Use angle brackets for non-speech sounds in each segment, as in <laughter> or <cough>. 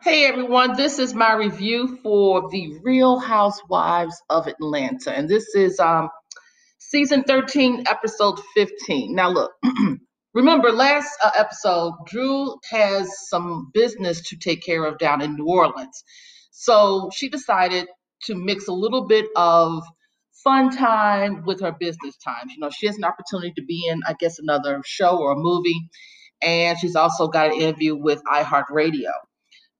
Hey everyone, this is my review for the Real Housewives of Atlanta, and this is um, season 13, episode 15. Now, look, <clears throat> remember last uh, episode, Drew has some business to take care of down in New Orleans, so she decided to mix a little bit of fun time with her business times. You know, she has an opportunity to be in, I guess, another show or a movie, and she's also got an interview with iHeartRadio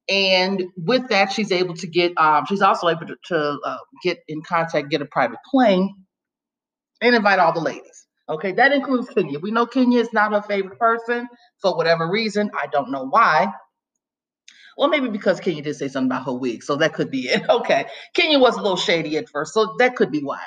and with that she's able to get um, she's also able to, to uh, get in contact get a private plane and invite all the ladies. Okay that includes kenya. We know kenya is not her favorite person for whatever reason. I don't know why. Well maybe because kenya did say something about her wig so that could be it. <laughs> Okay kenya was a little shady at first so that could be why.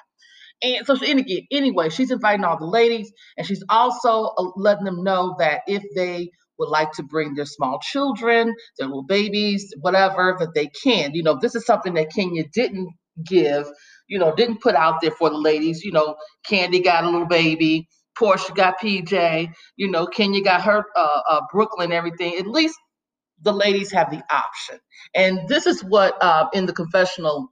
And so she, anyway she's inviting all the ladies and she's also uh, letting them know that if they would like to bring their small children, their little babies, whatever, that they can. You know, this is something that Kenya didn't give, you know, didn't put out there for the ladies. You know, Kandi got a little baby, Porsha got PJ, you know, Kenya got her uh, uh, Brooklyn, everything. At least the ladies have the option. And this is what uh, in the confessional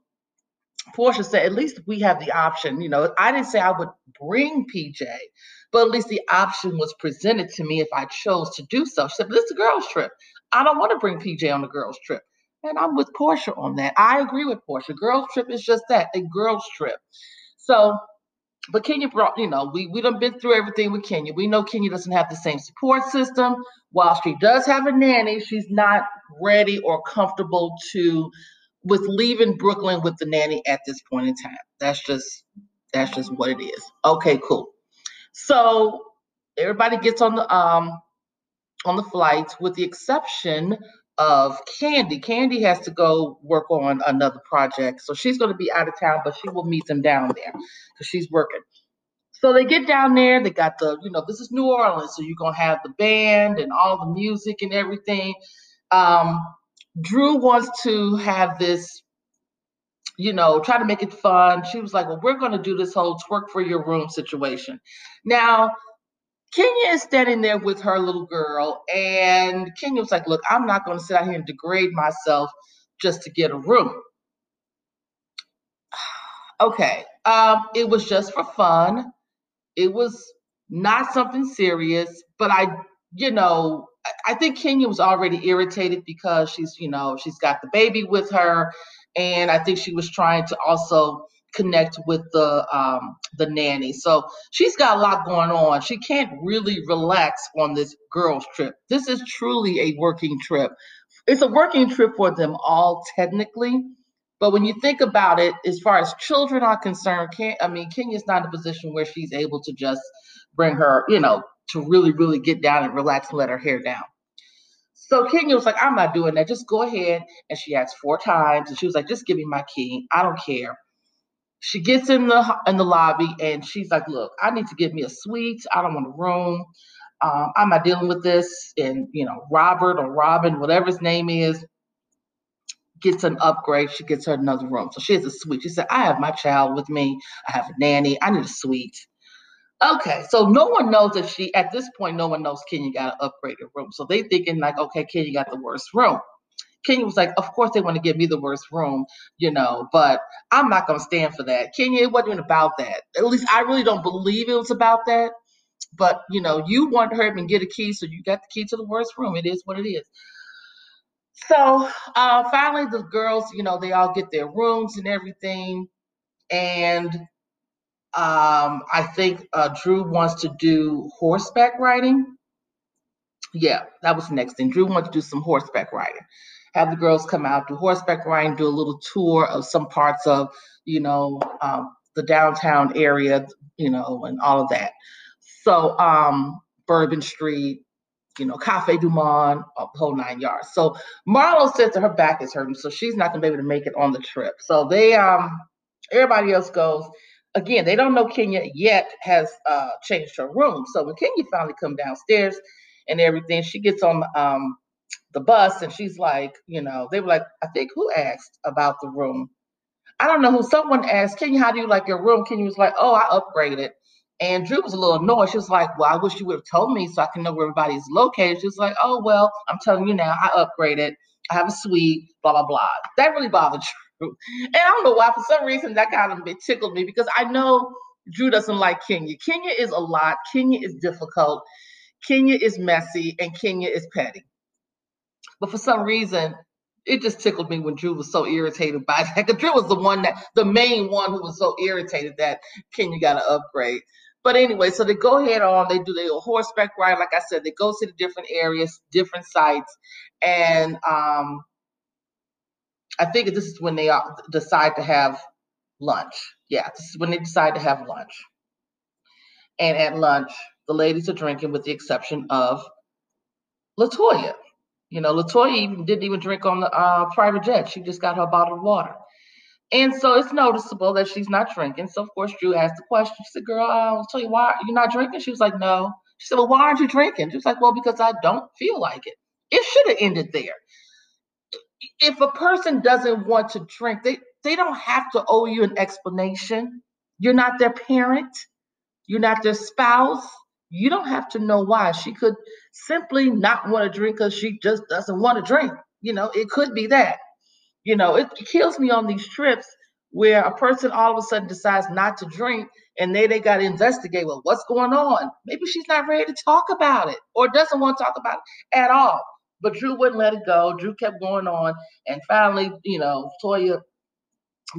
Porsha said, at least we have the option. You know, I didn't say I would bring PJ, but at least the option was presented to me if I chose to do so. She said, but it's a girls' trip. I don't want to bring PJ on a girls' trip. And I'm with Porsha on that. I agree with Porsha. Girls' trip is just that, a girls' trip. So, but Kenya brought, you know, we we done been through everything with Kenya. We know Kenya doesn't have the same support system. While she does have a nanny, she's not ready or comfortable to with leaving Brooklyn with the nanny at this point in time. That's just that's just what it is. Okay, cool. So everybody gets on the um on the flights with the exception of Kandi. Kandi has to go work on another project. So she's going to be out of town, but she will meet them down there because she's working. So they get down there, they got the, you know, this is New Orleans, so you're gonna have the band and all the music and everything. Um, Drew wants to have this, you know, try to make it fun. She was like, Well, we're going to do this whole twerk for your room situation. Now, Kenya is standing there with her little girl, and Kenya was like, Look, I'm not going to sit out here and degrade myself just to get a room. <sighs> okay. Um, it was just for fun. It was not something serious, but I, you know, I think Kenya was already irritated because she's, you know, she's got the baby with her, and I think she was trying to also connect with the um, the nanny. So she's got a lot going on. She can't really relax on this girls' trip. This is truly a working trip. It's a working trip for them all, technically. But when you think about it, as far as children are concerned, can I mean Kenya's not in a position where she's able to just bring her, you know, to really, really get down and relax and let her hair down. So Kenya was like, I'm not doing that. Just go ahead. And she asked four times, and she was like, just give me my key. I don't care. She gets in the in the lobby and she's like, look, I need to give me a suite. I don't want a room. Um, I'm not dealing with this. And you know, Robert or Robin, whatever his name is, gets an upgrade. She gets her another room. So she has a suite. She said, I have my child with me. I have a nanny. I need a suite. Okay, so no one knows if she at this point, no one knows Kenya got an upgraded room. So they thinking like, okay, Kenya got the worst room. Kenya was like, of course they want to give me the worst room, you know, but I'm not gonna stand for that. Kenya, it wasn't about that. At least I really don't believe it was about that. But you know, you want her and get a key, so you got the key to the worst room. It is what it is. So uh, finally, the girls, you know, they all get their rooms and everything, and um, I think uh, Drew wants to do horseback riding. Yeah, that was the next thing. Drew wants to do some horseback riding. Have the girls come out, do horseback riding, do a little tour of some parts of, you know, um, the downtown area, you know, and all of that. So, um, Bourbon Street, you know, Cafe Du Monde, a whole nine yards. So Marlo said that her back is hurting, so she's not gonna be able to make it on the trip. So they um everybody else goes again, they don't know Kenya yet has uh, changed her room. So when Kenya finally come downstairs and everything, she gets on um, the bus and she's like, you know, they were like, I think who asked about the room? I don't know who. Someone asked Kenya, how do you like your room? Kenya was like, oh, I upgraded. And Drew was a little annoyed. She was like, well, I wish you would have told me so I can know where everybody's located. She was like, oh, well, I'm telling you now, I upgraded. I have a suite, blah, blah, blah. That really bothered. And I don't know why, for some reason, that kind of tickled me because I know Drew doesn't like Kenya. Kenya is a lot. Kenya is difficult. Kenya is messy and Kenya is petty. But for some reason, it just tickled me when Drew was so irritated by <laughs> that. Because Drew was the one that, the main one who was so irritated that Kenya got an upgrade. But anyway, so they go ahead on, they do their horseback ride. Like I said, they go to the different areas, different sites. And um, I think this is when they uh, decide to have lunch. Yeah, this is when they decide to have lunch. And at lunch, the ladies are drinking with the exception of Latoya. You know, Latoya even didn't even drink on the uh, private jet. She just got her bottle of water. And so it's noticeable that she's not drinking. So of course Drew asked the question. She said, "Girl, I'll tell you why you're not drinking." She was like, "No." She said, "Well, why aren't you drinking?" She was like, "Well, because I don't feel like it." It should have ended there. If a person doesn't want to drink, they they don't have to owe you an explanation. You're not their parent. You're not their spouse. You don't have to know why. She could simply not want to drink because she just doesn't want to drink. You know, it could be that. You know, it kills me on these trips where a person all of a sudden decides not to drink and they they got to investigate well what's going on maybe she's not ready to talk about it or doesn't want to talk about it at all but drew wouldn't let it go. Drew kept going on. And finally you know toya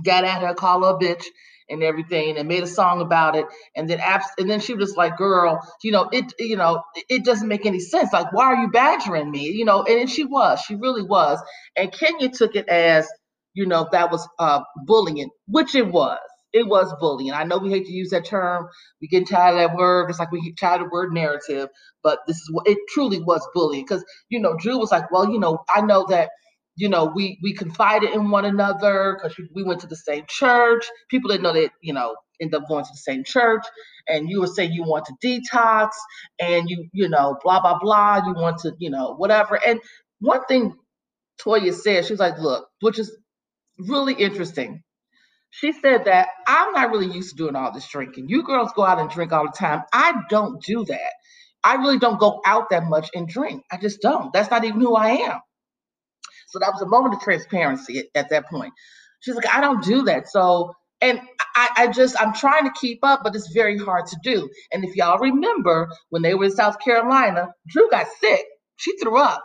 got at her called her a bitch and everything and made a song about it. And then abs- and then she was like girl you know it you know it doesn't make any sense. Like why are you badgering me? You know and she was she really was. And kenya took it as you know that was uh bullying which it was it was bullying i know we hate to use that term we get tired of that word it's like we get tired of the word narrative but this is what it truly was bullying because you know drew was like well you know i know that you know, we we confided in one another because we went to the same church. People didn't know that, you know, end up going to the same church. And you were saying you want to detox and you, you know, blah, blah, blah. You want to, you know, whatever. And one thing Toya said, she was like, look, which is really interesting. She said that I'm not really used to doing all this drinking. You girls go out and drink all the time. I don't do that. I really don't go out that much and drink. I just don't. That's not even who I am. So that was a moment of transparency at, at that point. She's like, I don't do that. So, and I, I, just, I'm trying to keep up, but it's very hard to do. And if y'all remember when they were in South Carolina, Drew got sick. She threw up.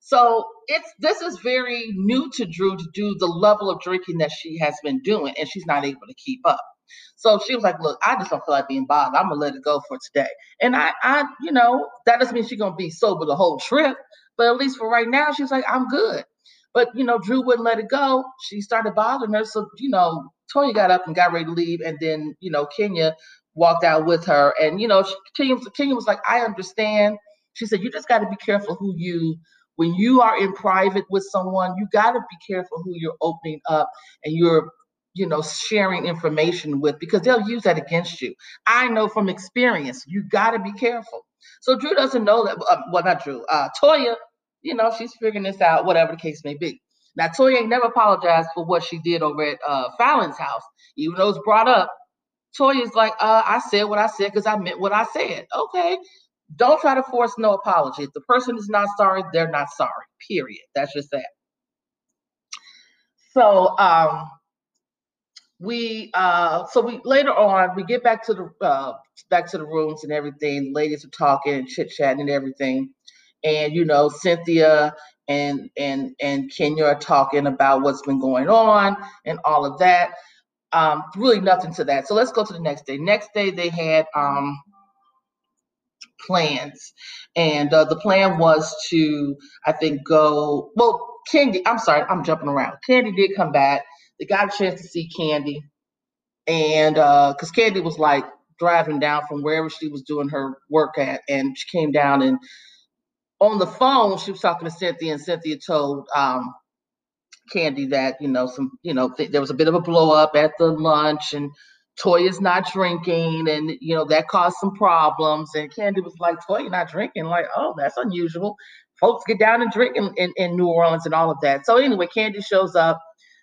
So it's this is very new to Drew to do the level of drinking that she has been doing, and she's not able to keep up. So she was like, "Look, I just don't feel like being bothered. I'm gonna let it go for today." And I, I, you know, that doesn't mean she's gonna be sober the whole trip, but at least for right now, she's like, "I'm good." But you know, Drew wouldn't let it go. She started bothering her. So, you know, Toya got up and got ready to leave. And then, you know, Kenya walked out with her. And, you know, Kenya, Kenya was like, I understand. She said, You just got to be careful who you, when you are in private with someone, you got to be careful who you're opening up and you're, you know, sharing information with because they'll use that against you. I know from experience, you got to be careful. So Drew doesn't know that. Uh, well, not Drew. Uh, Toya you know, she's figuring this out, whatever the case may be. Now, Toya ain't never apologized for what she did over at uh, Falynn's house, even though it's brought up. Toya's like, uh, I said what I said because I meant what I said. Okay. Don't try to force no apology. If the person is not sorry, they're not sorry. Period. That's just that. So um we uh so we later on we get back to the uh back to the rooms and everything. The ladies are talking and chit-chatting and everything and you know Cynthia and and and Kenya are talking about what's been going on and all of that. Um, really nothing to that. So let's go to the next day. Next day they had um, plans, and uh, the plan was to I think go. Well, Kandi, I'm sorry, I'm jumping around. Kandi did come back. They got a chance to see Kandi, and because uh, Kandi was like driving down from wherever she was doing her work at, and she came down and on the phone, she was talking to Cynthia, and Cynthia told um, Kandi that you know some you know th- there was a bit of a blow up at the lunch, and Toya's not drinking, and you know that caused some problems. And Kandi was like, "Toya not drinking?" Like, oh, that's unusual. Folks get down and drink in, in, in New Orleans and all of that. So anyway, Kandi shows up.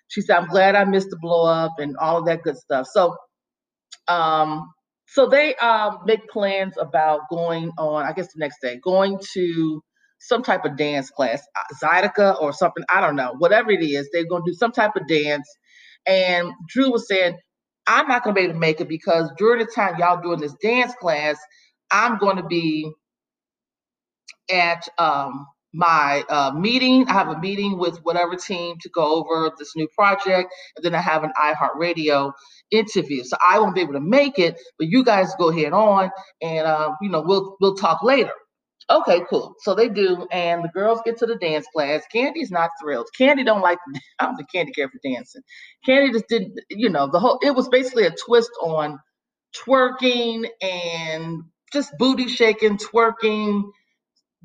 She said, "I'm glad I missed the blow up and all of that good stuff." So um, so they um, make plans about going on, I guess the next day, going to some type of dance class, uh, Zydeco or something. I don't know. Whatever it is, they're going to do some type of dance. And Drew was saying, I'm not going to be able to make it because during the time y'all doing this dance class, I'm going to be at um, my uh, meeting. I have a meeting with whatever team to go over this new project, and then I have an iHeartRadio interview. So I won't be able to make it, but you guys go ahead on, and uh, you know we'll we'll talk later. Okay, cool. So they do, and the girls get to the dance class. Kandi's not thrilled. Kandi don't like. <laughs> I don't think Kandi care for dancing. Kandi just didn't. You know, the whole. It was basically a twist on twerking and just booty shaking, twerking.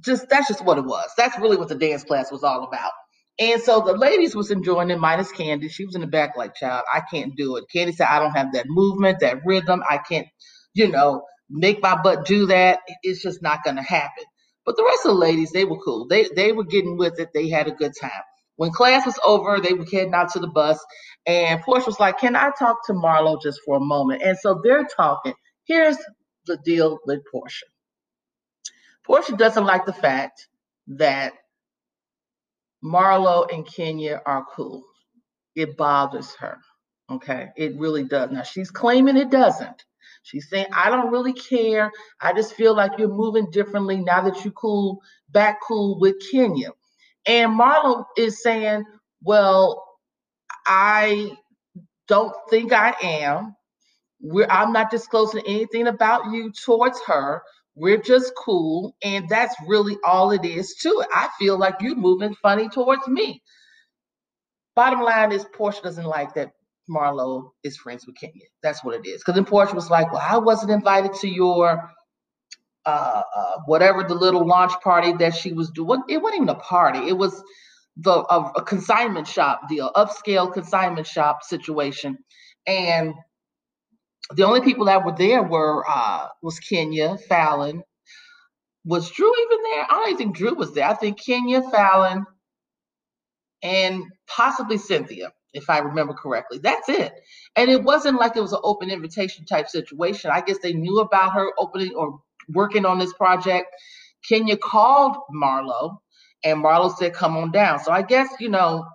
Just that's just what it was. That's really what the dance class was all about. And so the ladies was enjoying it, minus Kandi. She was in the back like, child, I can't do it. Kandi said, I don't have that movement, that rhythm. I can't, you know, make my butt do that. It's just not gonna happen. But the rest of the ladies, they were cool. They they were getting with it. They had a good time. When class was over, they were heading out to the bus, and Porsha was like, "Can I talk to Marlo just for a moment?" And so they're talking. Here's the deal with Porsha. Porsha doesn't like the fact that Marlo and Kenya are cool. It bothers her. Okay, it really does. Now she's claiming it doesn't. She's saying, I don't really care. I just feel like you're moving differently now that you cool back cool with Kenya. And Marlo is saying, Well, I don't think I am. We're, I'm not disclosing anything about you towards her. We're just cool. And that's really all it is to it. I feel like you're moving funny towards me. Bottom line is Porsha doesn't like that Marlo is friends with Kenya. That's what it is. Because then Porsha was like, well, I wasn't invited to your uh, uh, whatever the little launch party that she was doing. It wasn't even a party. It was the a, a consignment shop deal, upscale consignment shop situation. And the only people that were there were uh, was Kenya, Falynn. Was Drew even there? I don't even think Drew was there. I think Kenya, Falynn and possibly Cynthia if I remember correctly. That's it. And it wasn't like it was an open invitation type situation. I guess they knew about her opening or working on this project. Kenya called Marlo, and Marlo said, Come on down. So I guess, you know,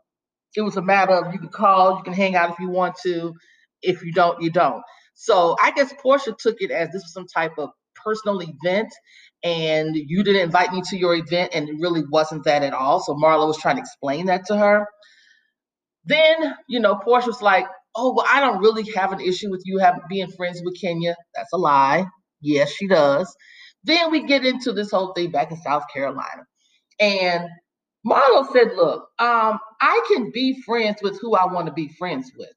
it was a matter of you can call, you can hang out if you want to. If you don't, you don't. So I guess Porsha took it as this was some type of personal event and you didn't invite me to your event and it really wasn't that at all. So Marlo was trying to explain that to her. Then, you know, Porsha was like, oh, well, I don't really have an issue with you having being friends with Kenya. That's a lie. Yes, she does. Then we get into this whole thing back in South Carolina. And Marlo said, look, um, I can be friends with who I want to be friends with.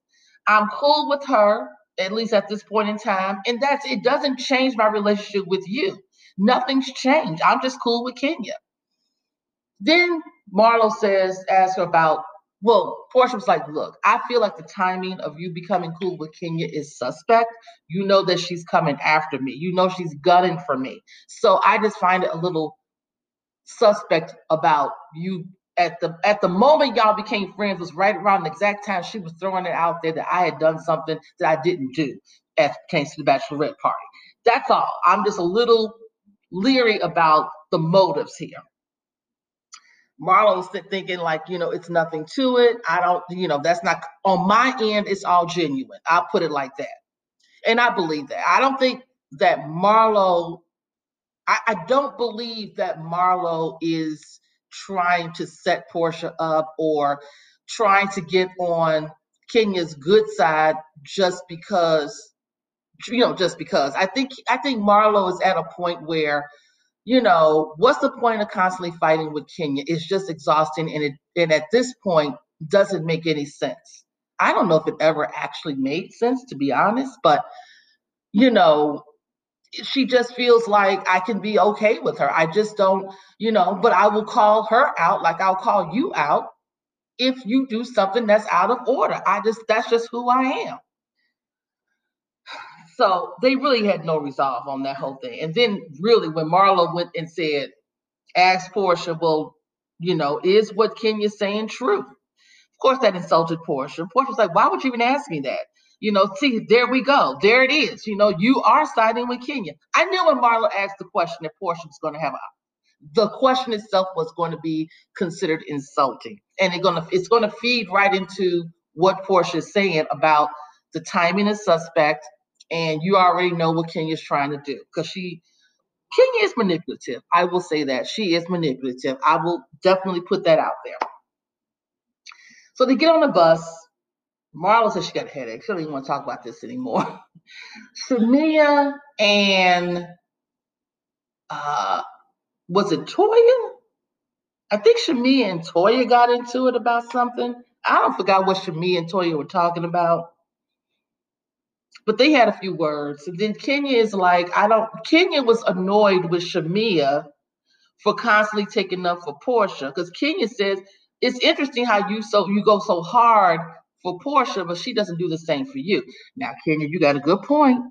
I'm cool with her, at least at this point in time. And that's it doesn't change my relationship with you. Nothing's changed. I'm just cool with Kenya. Then Marlo says, ask her about well, Porsha was like, look, I feel like the timing of you becoming cool with Kenya is suspect. You know that she's coming after me. You know she's gunning for me. So I just find it a little suspect about you at the at the moment y'all became friends was right around the exact time she was throwing it out there that I had done something that I didn't do at came to the bachelorette party. That's all. I'm just a little leery about the motives here. Marlo's thinking like, you know, it's nothing to it. I don't, you know, that's not on my end. It's all genuine. I'll put it like that, and I believe that. I don't think that Marlo. I, I don't believe that Marlo is trying to set Porsha up or trying to get on Kenya's good side just because, you know, just because. I think I think Marlo is at a point where you know, what's the point of constantly fighting with Kenya? It's just exhausting, and it and at this point doesn't make any sense. I don't know if it ever actually made sense, to be honest, but you know, she just feels like I can be okay with her. I just don't, you know, but I will call her out like I'll call you out if you do something that's out of order. I just that's just who I am. So they really had no resolve on that whole thing. And then really when Marlo went and said, asked Porsha, well, you know, is what Kenya's saying true? Of course that insulted Portia. Porsha was like, why would you even ask me that? You know, see, there we go. There it is. You know, you are siding with Kenya. I knew when Marlo asked the question that Porsha was going to have a the question itself was going to be considered insulting, and it's gonna it's gonna feed right into what Porsha is saying about the timing of suspect, and you already know what Kenya's trying to do because she Kenya is manipulative. I will say that she is manipulative. I will definitely put that out there. So they get on the bus. Marla says she got a headache. She don't even want to talk about this anymore. <laughs> Shamea and uh was it Toya? I think Shamea and Toya got into it about something. I don't forgot what Shamea and Toya were talking about. But they had a few words. And then Kenya is like, I don't Kenya was annoyed with Shamea for constantly taking up for Porsha. Because Kenya says it's interesting how you so you go so hard for Porsha, but she doesn't do the same for you. Now, Kenya, you got a good point.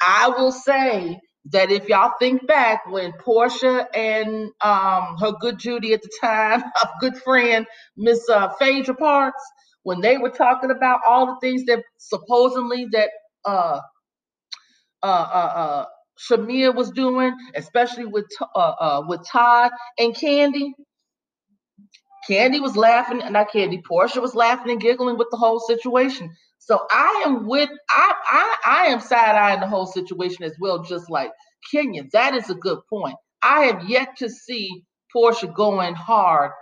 I will say that if y'all think back when Porsha and um, her good Judy at the time, <laughs> a good friend, Miss uh, Phaedra Parks, when they were talking about all the things that supposedly that uh, uh, uh, uh, Shamea was doing, especially with uh, uh, with Todd and Kandi. Kandi was laughing, not Kandi. Porsha was laughing and giggling with the whole situation. So I am with I I, I am side eyeing the whole situation as well, just like Kenya. That is a good point. I have yet to see Porsha going hard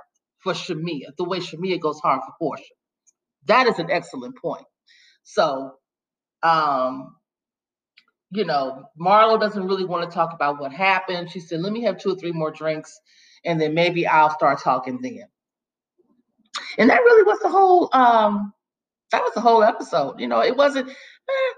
for Shamea, the way Shamea goes hard for Porsha. That is an excellent point. So, um, you know, Marlo doesn't really want to talk about what happened. She said, "Let me have two or three more drinks, and then maybe I'll start talking then." And that really was the whole um that was the whole episode. You know, it wasn't eh,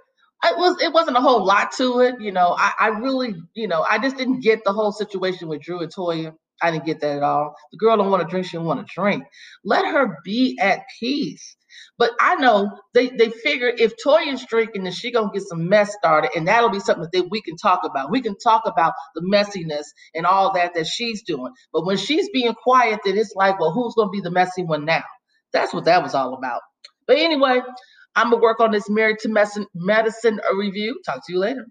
it was it wasn't a whole lot to it. You know, I, I really, you know, I just didn't get the whole situation with Drew and Toya. I didn't get that at all. The girl don't want to drink, she don't want to drink. Let her be at peace. But I know they, they figure if Toya's drinking, then she gonna get some mess started, and that'll be something that we can talk about. We can talk about the messiness and all that that she's doing. But when she's being quiet, then it's like, well, who's gonna be the messy one now? That's what that was all about. But anyway, I'm gonna work on this married to medicine, medicine review. Talk to you later.